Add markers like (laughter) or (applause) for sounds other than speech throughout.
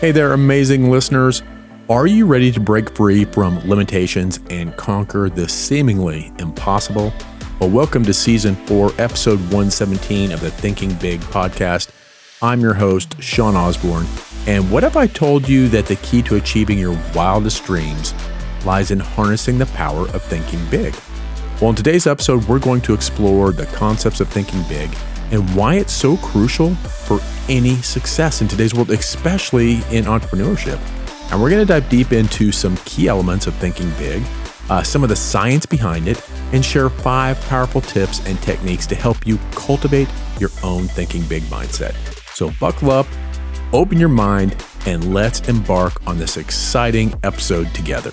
Hey there, amazing listeners. Are you ready to break free from limitations and conquer the seemingly impossible? Well, welcome to season four, episode 117 of the Thinking Big podcast. I'm your host, Sean Osborn. And what if I told you that the key to achieving your wildest dreams lies in harnessing the power of thinking big? Well, in today's episode, we're going to explore the concepts of thinking big and why it's so crucial for any success in today's world, especially in entrepreneurship. And we're going to dive deep into some key elements of thinking big, uh, some of the science behind it, and share five powerful tips and techniques to help you cultivate your own thinking big mindset. So, buckle up, open your mind, and let's embark on this exciting episode together.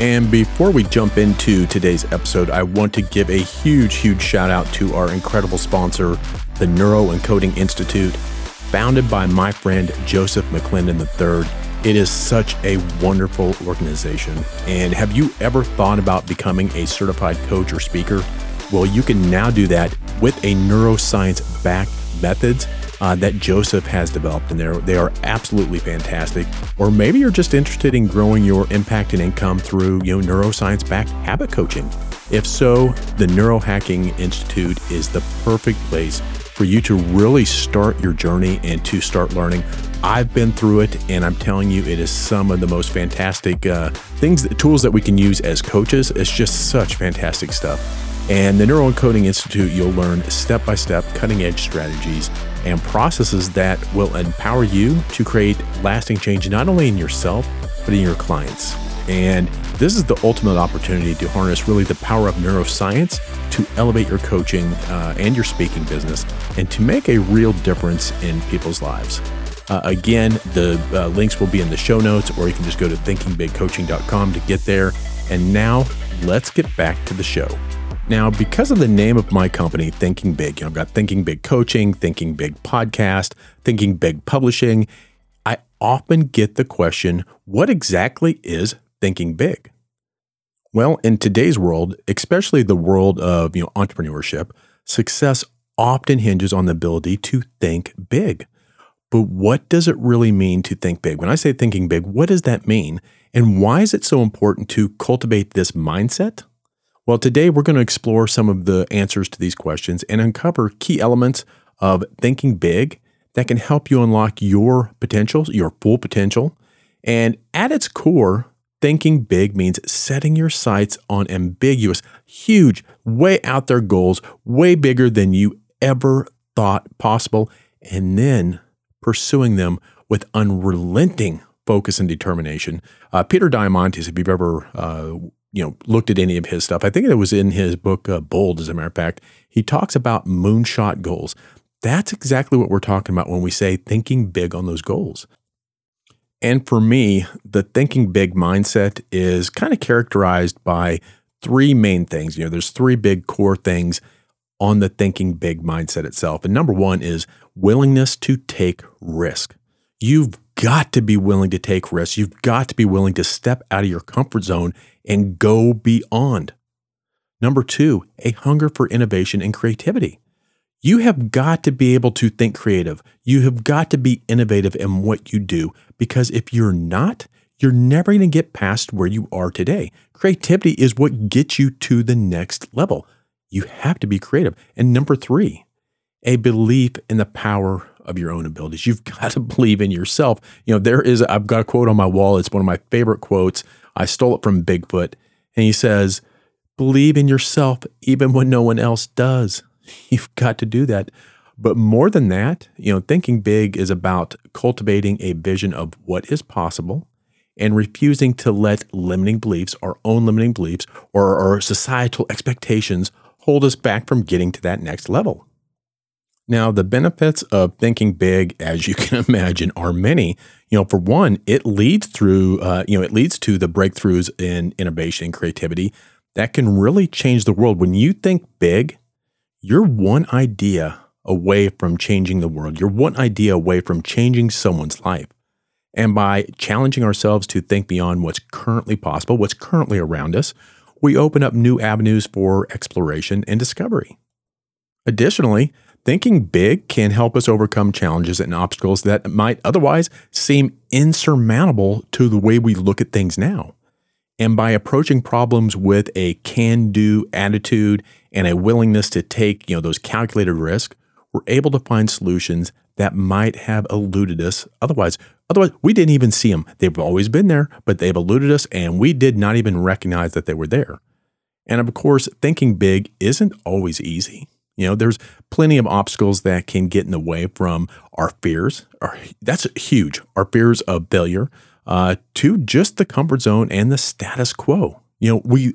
And before we jump into today's episode, I want to give a huge, huge shout out to our incredible sponsor, the Neuroencoding Institute, founded by my friend Joseph McClendon III. It is such a wonderful organization. And have you ever thought about becoming a certified coach or speaker? Well, you can now do that with a neuroscience backed methods uh, that Joseph has developed, and they're, they are absolutely fantastic. Or maybe you're just interested in growing your impact and income through you know neuroscience backed habit coaching. If so, the Neurohacking Institute is the perfect place for you to really start your journey and to start learning. I've been through it, and I'm telling you, it is some of the most fantastic uh, things, tools that we can use as coaches. It's just such fantastic stuff. And the Neuroencoding Institute, you'll learn step by step, cutting edge strategies and processes that will empower you to create lasting change, not only in yourself, but in your clients. And this is the ultimate opportunity to harness really the power of neuroscience to elevate your coaching uh, and your speaking business and to make a real difference in people's lives. Uh, again, the uh, links will be in the show notes, or you can just go to thinkingbigcoaching.com to get there. And now let's get back to the show. Now, because of the name of my company, Thinking Big, you know, I've got Thinking Big Coaching, Thinking Big Podcast, Thinking Big Publishing, I often get the question what exactly is thinking big? Well, in today's world, especially the world of you know, entrepreneurship, success often hinges on the ability to think big. But what does it really mean to think big? When I say thinking big, what does that mean? And why is it so important to cultivate this mindset? Well, today we're going to explore some of the answers to these questions and uncover key elements of thinking big that can help you unlock your potential, your full potential. And at its core, thinking big means setting your sights on ambiguous, huge, way out there goals, way bigger than you ever thought possible, and then pursuing them with unrelenting focus and determination. Uh, Peter Diamandis, if you've ever uh, you know looked at any of his stuff. I think it was in his book uh, Bold, as a matter of fact. He talks about moonshot goals. That's exactly what we're talking about when we say thinking big on those goals. And for me, the thinking big mindset is kind of characterized by three main things. You know, there's three big core things on the thinking big mindset itself. And number one is willingness to take risk. You've got to be willing to take risks. You've got to be willing to step out of your comfort zone and go beyond. Number two, a hunger for innovation and creativity. You have got to be able to think creative. You have got to be innovative in what you do because if you're not, you're never going to get past where you are today. Creativity is what gets you to the next level. You have to be creative. And number three, a belief in the power of your own abilities. You've (laughs) got to believe in yourself. You know, there is, I've got a quote on my wall. It's one of my favorite quotes. I stole it from Bigfoot. And he says, Believe in yourself even when no one else does. (laughs) You've got to do that. But more than that, you know, thinking big is about cultivating a vision of what is possible and refusing to let limiting beliefs, our own limiting beliefs, or, or societal expectations hold us back from getting to that next level. Now, the benefits of thinking big, as you (laughs) can imagine, are many. You know, for one, it leads through, uh, you know, it leads to the breakthroughs in innovation and creativity that can really change the world. When you think big, you're one idea away from changing the world. You're one idea away from changing someone's life. And by challenging ourselves to think beyond what's currently possible, what's currently around us, we open up new avenues for exploration and discovery. Additionally, thinking big can help us overcome challenges and obstacles that might otherwise seem insurmountable to the way we look at things now. And by approaching problems with a can do attitude and a willingness to take you know, those calculated risks, we're able to find solutions that might have eluded us otherwise. Otherwise, we didn't even see them. They've always been there, but they've eluded us, and we did not even recognize that they were there. And of course, thinking big isn't always easy. You know, there's plenty of obstacles that can get in the way from our fears. That's huge. Our fears of failure uh, to just the comfort zone and the status quo. You know, we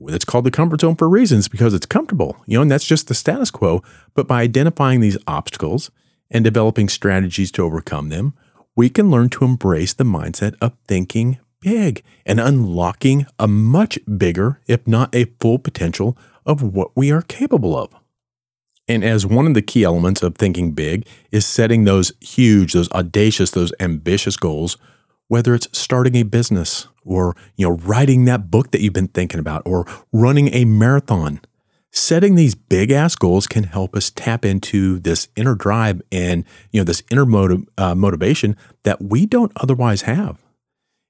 it's called the comfort zone for reasons because it's comfortable, you know, and that's just the status quo. But by identifying these obstacles and developing strategies to overcome them, we can learn to embrace the mindset of thinking big and unlocking a much bigger, if not a full potential of what we are capable of. And as one of the key elements of thinking big is setting those huge, those audacious, those ambitious goals, whether it's starting a business or, you know, writing that book that you've been thinking about or running a marathon. Setting these big ass goals can help us tap into this inner drive and, you know, this inner motiv- uh, motivation that we don't otherwise have.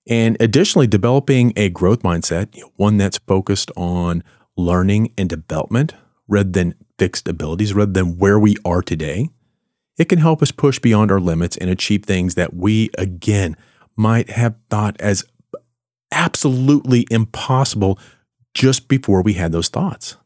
And additionally, developing a growth mindset, you know, one that's focused on learning and development rather than fixed abilities, rather than where we are today, it can help us push beyond our limits and achieve things that we, again, might have thought as absolutely impossible just before we had those thoughts.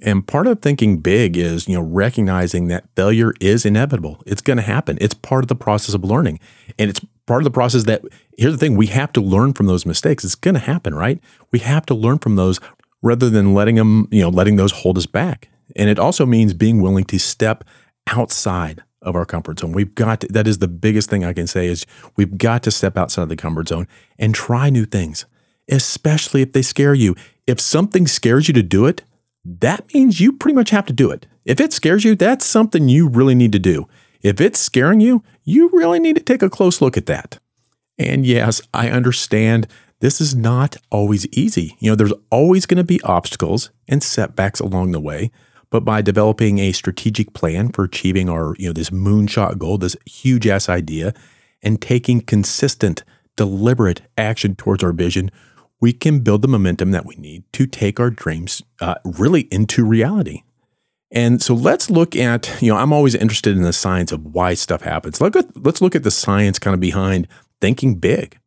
And part of thinking big is, you know, recognizing that failure is inevitable. It's going to happen. It's part of the process of learning. And it's part of the process that here's the thing, we have to learn from those mistakes. It's going to happen, right? We have to learn from those rather than letting them, you know, letting those hold us back. And it also means being willing to step outside of our comfort zone. We've got to, that is the biggest thing I can say is we've got to step outside of the comfort zone and try new things, especially if they scare you. If something scares you to do it, that means you pretty much have to do it. If it scares you, that's something you really need to do. If it's scaring you, you really need to take a close look at that. And yes, I understand this is not always easy. You know, there's always going to be obstacles and setbacks along the way. But by developing a strategic plan for achieving our, you know, this moonshot goal, this huge ass idea, and taking consistent, deliberate action towards our vision, we can build the momentum that we need to take our dreams uh, really into reality. And so let's look at, you know, I'm always interested in the science of why stuff happens. Look let's look at the science kind of behind thinking big.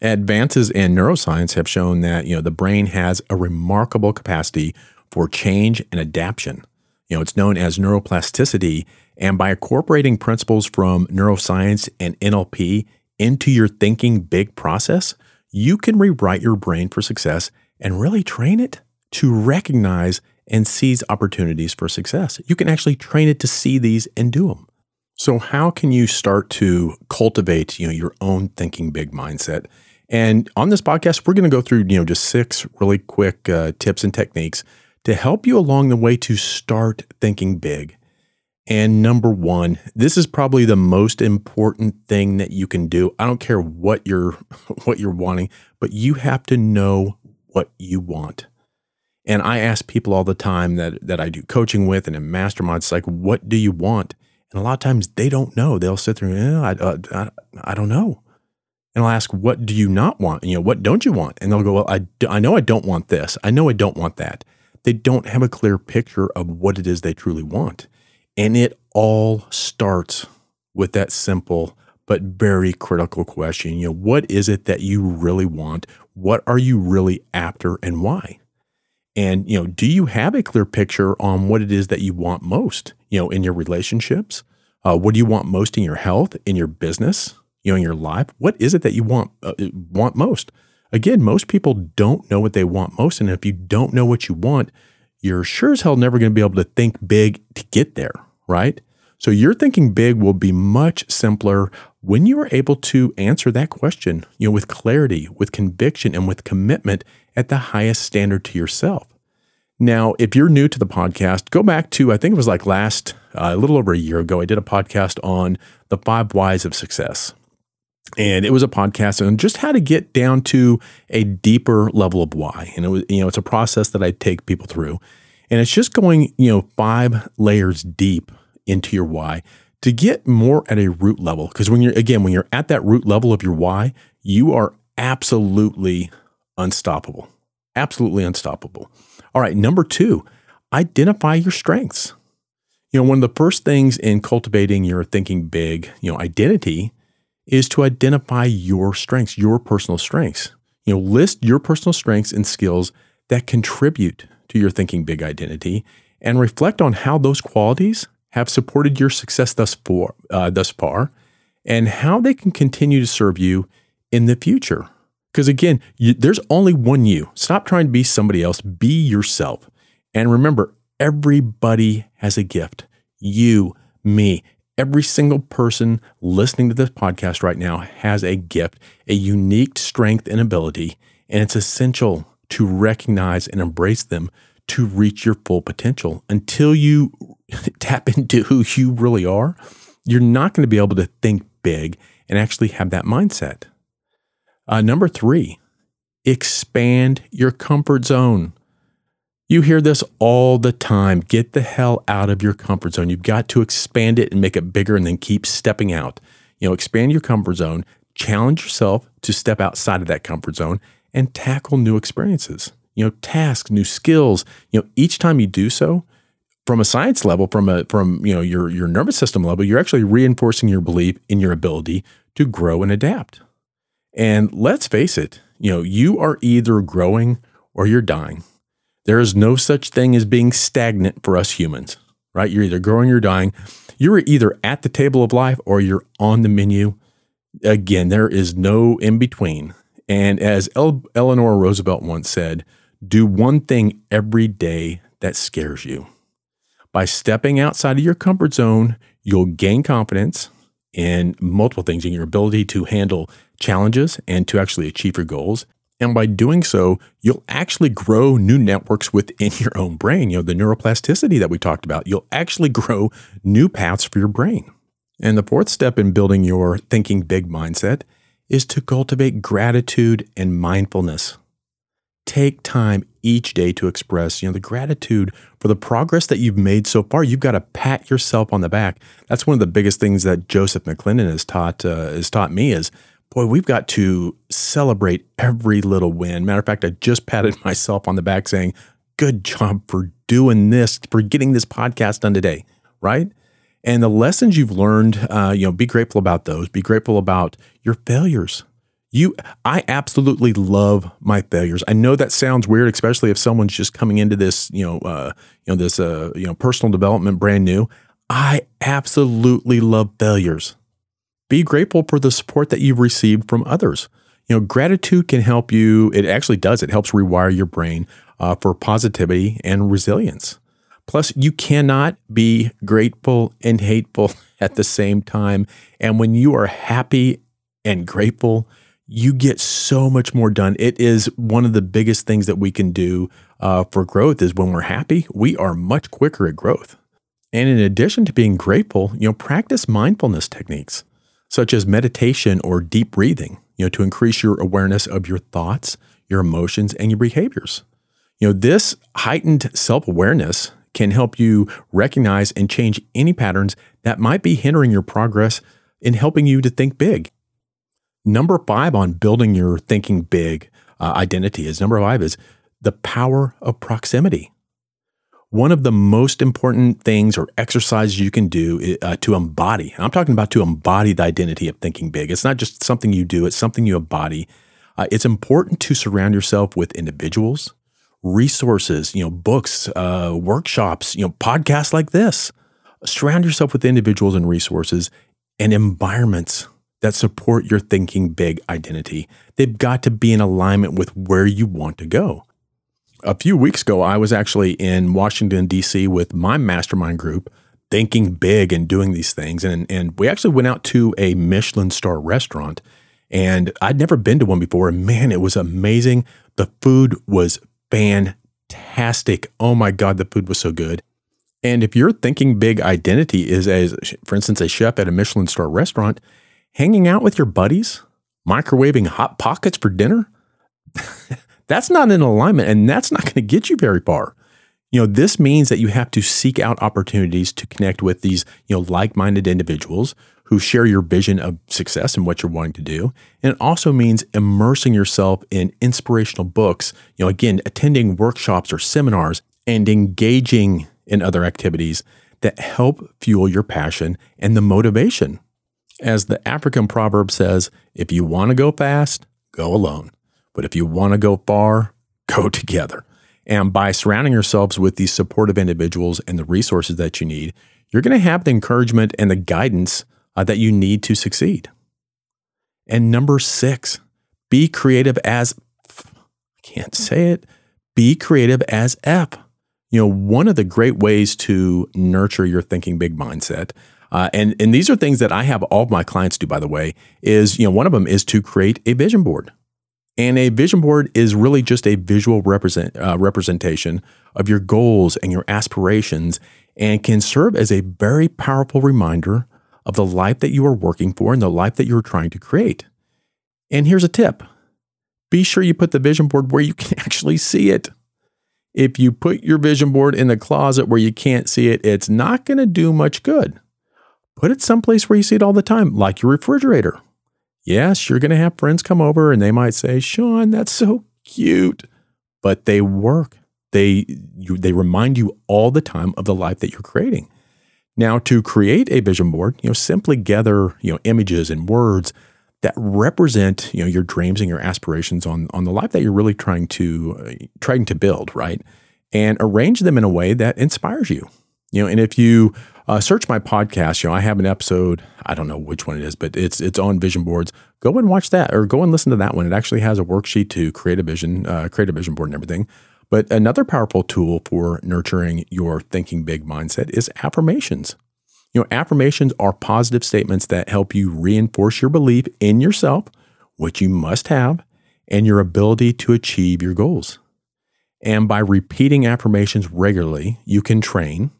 Advances in neuroscience have shown that, you know, the brain has a remarkable capacity for change and adaptation. You know, it's known as neuroplasticity. And by incorporating principles from neuroscience and NLP into your thinking big process, you can rewrite your brain for success and really train it to recognize and seize opportunities for success. You can actually train it to see these and do them. So how can you start to cultivate, you know, your own thinking big mindset? And on this podcast, we're going to go through, you know, just six really quick uh, tips and techniques to help you along the way to start thinking big. And number one, this is probably the most important thing that you can do. I don't care what you're (laughs) what you're wanting, but you have to know what you want. And I ask people all the time that that I do coaching with and in masterminds, like, what do you want? And a lot of times they don't know. They'll sit there, and, I, uh, I, I don't know. And I'll ask, what do you not want? You know, what don't you want? And they'll go, well, I, I know I don't want this. I know I don't want that they don't have a clear picture of what it is they truly want. And it all starts with that simple but very critical question. You know, what is it that you really want? What are you really after and why? And, you know, do you have a clear picture on what it is that you want most, you know, in your relationships? Uh, what do you want most in your health, in your business, you know, in your life? What is it that you want uh, want most? Again, most people don't know what they want most. And if you don't know what you want, you're sure as hell never going to be able to think big to get there, right? So your thinking big will be much simpler when you are able to answer that question, you know, with clarity, with conviction, and with commitment at the highest standard to yourself. Now, if you're new to the podcast, go back to, I think it was like last, uh, a little over a year ago, I did a podcast on the five whys of success. And it was a podcast on just how to get down to a deeper level of why. And it was, you know, it's a process that I take people through. And it's just going, you know, five layers deep into your why to get more at a root level. Because when you're, again, when you're at that root level of your why, you are absolutely unstoppable. Absolutely unstoppable. All right, number two, identify your strengths. You know, one of the first things in cultivating your thinking big, you know, identity is to identify your strengths, your personal strengths. You know, list your personal strengths and skills that contribute to your thinking big identity and reflect on how those qualities have supported your success thus far, uh, thus far and how they can continue to serve you in the future. Because again, you, there's only one you. Stop trying to be somebody else, be yourself. And remember, everybody has a gift. You, me, every single person listening to this podcast right now has a gift, a unique strength and ability. And it's essential to recognize and embrace them to reach your full potential. Until you (laughs) tap into who you really are, you're not going to be able to think big and actually have that mindset. Uh, number three, expand your comfort zone. You hear this all the time. Get the hell out of your comfort zone. You've got to expand it and make it bigger and then keep stepping out. You know, expand your comfort zone, challenge yourself to step outside of that comfort zone and tackle new experiences, you know, tasks, new skills. You know, each time you do so, from a science level, from a from you know your your nervous system level, you're actually reinforcing your belief in your ability to grow and adapt. And let's face it, you know, you are either growing or you're dying. There is no such thing as being stagnant for us humans, right? You're either growing or dying. You're either at the table of life or you're on the menu. Again, there is no in between. And as El- Eleanor Roosevelt once said, do one thing every day that scares you. By stepping outside of your comfort zone, you'll gain confidence in multiple things in your ability to handle challenges and to actually achieve your goals. And by doing so, you'll actually grow new networks within your own brain. You know, the neuroplasticity that we talked about, you'll actually grow new paths for your brain. And the fourth step in building your thinking big mindset is to cultivate gratitude and mindfulness. Take time each day to express, you know, the gratitude for the progress that you've made so far. You've got to pat yourself on the back. That's one of the biggest things that Joseph McClendon has taught uh, has taught me is boy, we've got to celebrate every little win. Matter of fact, I just patted (laughs) myself on the back saying, good job for doing this, for getting this podcast done today, right? And the lessons you've learned, uh, you know, be grateful about those. Be grateful about your failures. You, I absolutely love my failures. I know that sounds weird, especially if someone's just coming into this, you know, uh, you know, this, uh, you know, personal development brand new. I absolutely love failures. Be grateful for the support that you've received from others. You know, gratitude can help you. It actually does. It helps rewire your brain uh, for positivity and resilience. Plus, you cannot be grateful and hateful (laughs) at the same time. And when you are happy and grateful, you get so much more done. It is one of the biggest things that we can do uh, for growth is when we're happy, we are much quicker at growth. And in addition to being grateful, you know, practice mindfulness techniques such as meditation or deep breathing, you know, to increase your awareness of your thoughts, your emotions, and your behaviors. You know, this heightened self-awareness can help you recognize and change any patterns that might be hindering your progress in helping you to think big. Number five on building your thinking big uh, identity is number five is the power of proximity one of the most important things or exercises you can do uh, to embody. I'm talking about to embody the identity of thinking big. It's not just something you do, it's something you embody. Uh, it's important to surround yourself with individuals, resources, you know, books, uh, workshops, you know, podcasts like this. Surround yourself with individuals and resources and environments that support your thinking big identity. They've got to be in alignment with where you want to go a few weeks ago, I was actually in Washington, D.C. with my mastermind group, thinking big and doing these things. And, and we actually went out to a Michelin star restaurant. And I'd never been to one before. And man, it was amazing. The food was fantastic. Oh my God, the food was so good. And if your thinking big identity is as, for instance, a chef at a Michelin star restaurant, hanging out with your buddies, microwaving hot pockets for dinner, (laughs) that's not in alignment and that's not going to get you very far. You know, this means that you have to seek out opportunities to connect with these, you know, like-minded individuals who share your vision of success and what you're wanting to do. And it also means immersing yourself in inspirational books, you know, again, attending workshops or seminars and engaging in other activities that help fuel your passion and the motivation. As the African proverb says, if you want to go fast, go alone. But if you want to go far, (laughs) go together. And by surrounding yourselves with these supportive individuals and the resources that you need, you're going to have the encouragement and the guidance uh, that you need to succeed. And number six, be creative as, I can't say it, be creative as F. You know, one of the great ways to nurture your thinking big mindset, uh, and, and these are things that I have all of my clients do, by the way, is, you know, one of them is to create a vision board. And a vision board is really just a visual represent, uh, representation of your goals and your aspirations and can serve as a very powerful reminder of the life that you are working for and the life that you're trying to create. And here's a tip be sure you put the vision board where you (laughs) can actually see it. If you put your vision board in the closet where you can't see it, it's not going to do much good. Put it someplace where you see it all the time, like your refrigerator. Yes, you're going to have friends come over and they might say, Sean, that's so cute, but they work. They, you, they remind you all the time of the life that you're creating. Now, to create a vision board, you know, simply gather, you know, images and words that represent, you know, your dreams and your aspirations on on the life that you're really trying to uh, trying to build, right? And arrange them in a way that inspires you. You know, and if you uh, search my podcast, you know, I have an episode. I don't know which one it is, but it's it's on vision boards. Go and watch that, or go and listen to that one. It actually has a worksheet to create a vision, uh, create a vision board, and everything. But another powerful tool for nurturing your thinking big mindset is affirmations. You know, affirmations are positive statements that help you reinforce your belief in yourself, which you must have, and your ability to achieve your goals. And by repeating affirmations regularly, you can train,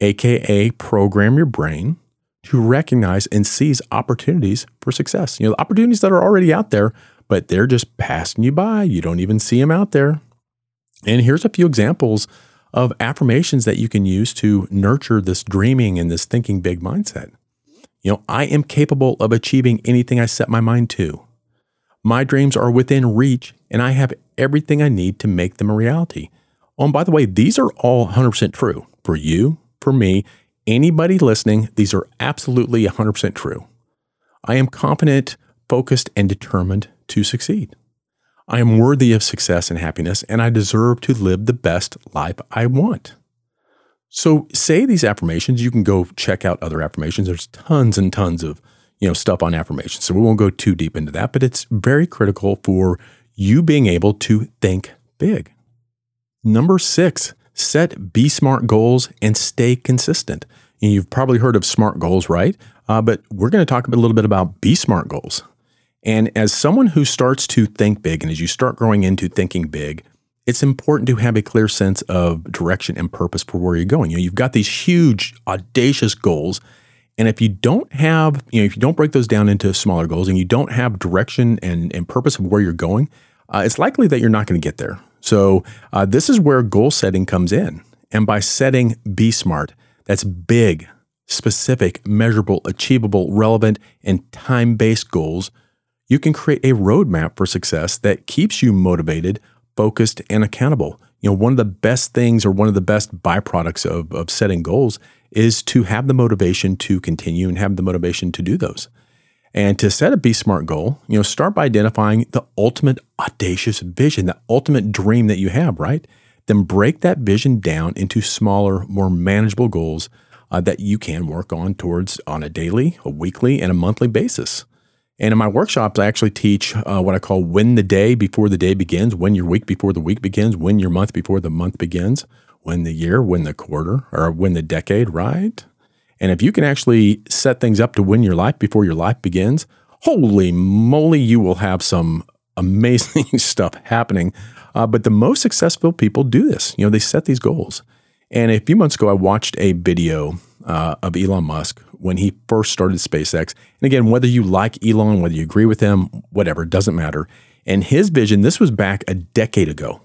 aka program your brain to recognize and seize opportunities for success. You know, the opportunities that are already out there, but they're just passing you by. You don't even see them out there. And here's a few examples of affirmations that you can use to nurture this dreaming and this thinking big mindset. You know, I am capable of achieving anything I set my mind to. My dreams are within reach, and I have everything I need to make them a reality. Oh, and by the way, these are all 100% true for you, for me, anybody listening. These are absolutely 100% true. I am confident, focused, and determined to succeed. I am worthy of success and happiness, and I deserve to live the best life I want. So say these affirmations. You can go check out other affirmations. There's tons and tons of you know stuff on affirmations. So we won't go too deep into that, but it's very critical for you being able to think big. Number six, set be smart goals and stay consistent. And you've probably heard of SMART goals, right? Uh, but we're going to talk a little bit about be smart goals. And as someone who starts to think big, and as you start growing into thinking big, it's important to have a clear sense of direction and purpose for where you're going. You know, you've got these huge, audacious goals. And if you don't have, you know, if you don't break those down into smaller goals and you don't have direction and, and purpose of where you're going, uh, it's likely that you're not going to get there. So, uh, this is where goal setting comes in. And by setting Be Smart, that's big, specific, measurable, achievable, relevant, and time based goals you can create a roadmap for success that keeps you motivated, focused, and accountable. You know, one of the best things or one of the best byproducts of, of setting goals is to have the motivation to continue and have the motivation to do those. And to set a Be Smart goal, you know, start by identifying the ultimate audacious vision, the ultimate dream that you have, right? Then break that vision down into smaller, more manageable goals uh, that you can work on towards on a daily, a weekly, and a monthly basis. And in my workshops, I actually teach uh, what I call when the day before the day begins, when your week before the week begins, when your month before the month begins, when the year, when the quarter, or when the decade, right? And if you can actually set things up to win your life before your life begins, holy moly, you will have some (laughs) amazing stuff happening. Uh, but the most successful people do this. You know, they set these goals. And a few months ago, I watched a video uh, of Elon Musk when he first started SpaceX. And again, whether you like Elon, whether you agree with him, whatever, doesn't matter. And his vision, this was back a decade ago.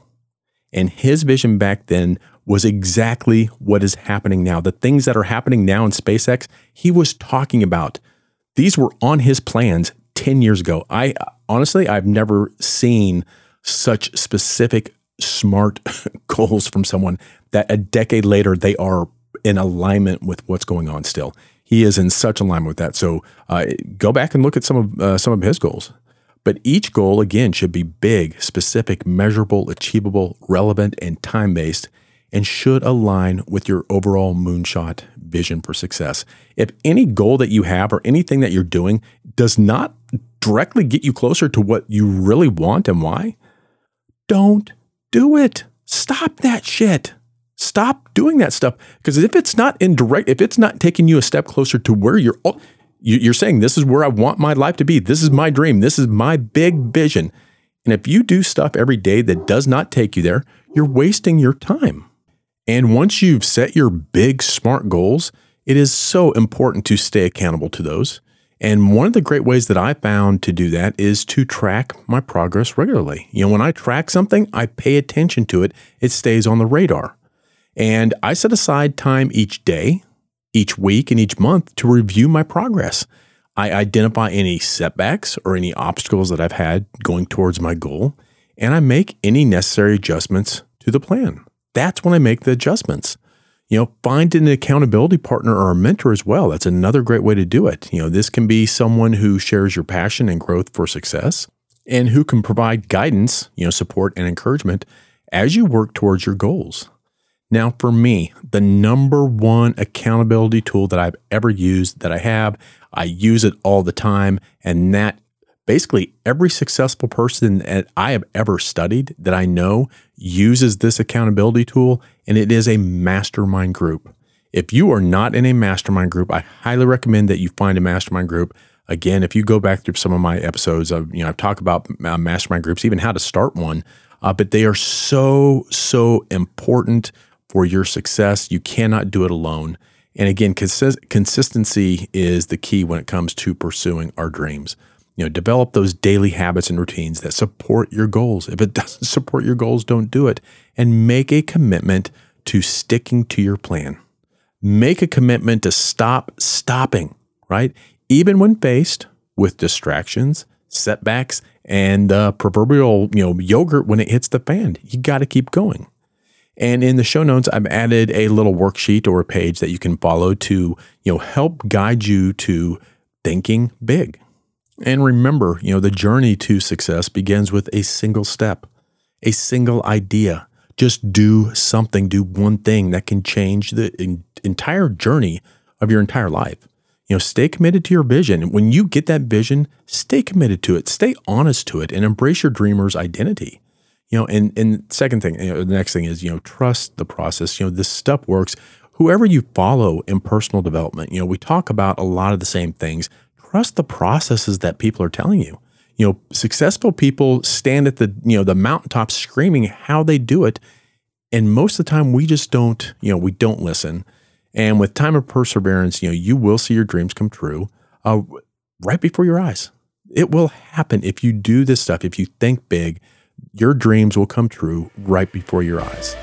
And his vision back then was exactly what is happening now. The things that are happening now in SpaceX, he was talking about. These were on his plans 10 years ago. I honestly, I've never seen such specific, smart (laughs) goals from someone that a decade later they are in alignment with what's going on still. He is in such alignment with that. So uh, go back and look at some of uh, some of his goals. But each goal again should be big, specific, measurable, achievable, relevant, and time based, and should align with your overall moonshot vision for success. If any goal that you have or anything that you're doing does not directly get you closer to what you really want and why, don't do it. Stop that shit. Stop doing that stuff because if it's not in direct, if it's not taking you a step closer to where you're, you're saying this is where I want my life to be. This is my dream. This is my big vision. And if you do stuff every day that does not take you there, you're wasting your time. And once you've set your big, smart goals, it is so important to stay accountable to those. And one of the great ways that I found to do that is to track my progress regularly. You know, when I track something, I pay attention to it, it stays on the radar. And I set aside time each day, each week, and each month to review my progress. I identify any setbacks or any obstacles that I've had going towards my goal, and I make any necessary adjustments to the plan. That's when I make the adjustments. You know, find an accountability partner or a mentor as well. That's another great way to do it. You know, this can be someone who shares your passion and growth for success and who can provide guidance, you know, support and encouragement as you work towards your goals. Now, for me, the number one accountability tool that I've ever used that I have, I use it all the time, and that basically every successful person that I have ever studied that I know uses this accountability tool, and it is a mastermind group. If you are not in a mastermind group, I highly recommend that you find a mastermind group. Again, if you go back through some of my episodes, of, you know, I've talked about uh, mastermind groups, even how to start one, uh, but they are so, so important for your success. You cannot do it alone. And again, consist- consistency is the key when it comes to pursuing our dreams. You know, develop those daily habits and routines that support your goals. If it (laughs) doesn't support your goals, don't do it. And make a commitment to sticking to your plan. Make a commitment to stop stopping, right? Even when faced with distractions, setbacks, and the proverbial, you know, yogurt when it hits the fan. You got to keep going. And in the show notes, I've added a little worksheet or a page that you can follow to, you know, help guide you to thinking big. And remember, you know, the journey to success begins with a single step, a single idea. Just do something, do one thing that can change the entire journey of your entire life. You know, stay committed to your vision. When you get that vision, stay committed to it, stay honest to it, and embrace your dreamer's identity. You know, and and second thing, you know, the next thing is you know trust the process. You know, this stuff works. Whoever you follow in personal development, you know, we talk about a lot of the same things. Trust the processes that people are telling you. You know, successful people stand at the you know the mountaintop screaming how they do it, and most of the time we just don't. You know, we don't listen. And with time of perseverance, you know, you will see your dreams come true uh, right before your eyes. It will happen if you do this stuff. If you think big your dreams will come true right before your eyes.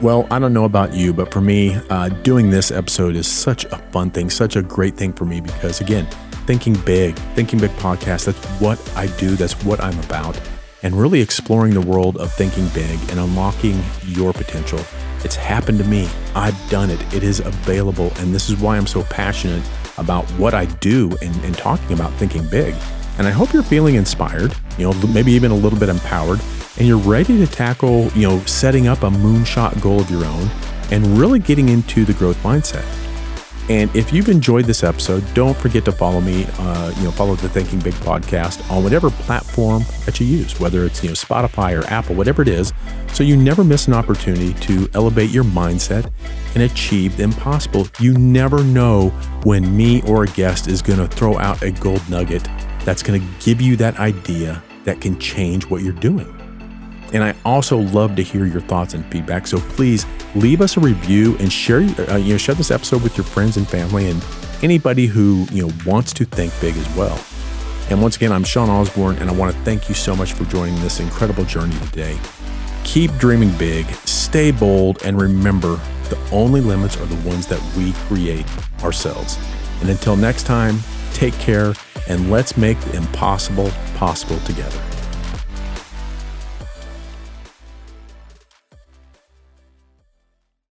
Well, I don't know about you, but for me, uh, doing this episode is such a fun thing, such a great thing for me because, again, thinking big, thinking big podcast, that's what I do, that's what I'm about. And really exploring the world of thinking big and unlocking your potential. It's happened to me. I've done it. It is available. And this is why I'm so passionate about what I do and, and talking about thinking big. And I hope you're feeling inspired, you know, maybe even a little bit empowered, and you're ready to tackle, you know, setting up a moonshot goal of your own and really getting into the growth mindset. And if you've enjoyed this episode, don't forget to follow me. Uh, you know, follow the Thinking Big podcast on whatever platform that you use, whether it's you know Spotify or Apple, whatever it is, so you never miss an opportunity to elevate your mindset and achieve the impossible. You never know when me or a guest is going to throw out a gold nugget that's going to give you that idea that can change what you're doing. And I also love to hear your thoughts and feedback. So please leave us a review and share uh, you know share this episode with your friends and family and anybody who you know wants to think big as well. And once again, I'm Sean Osborn, and I want to thank you so much for joining this incredible journey today. Keep dreaming big, stay bold, and remember the only limits are the ones that we create ourselves. And until next time, take care and let's make the impossible possible together.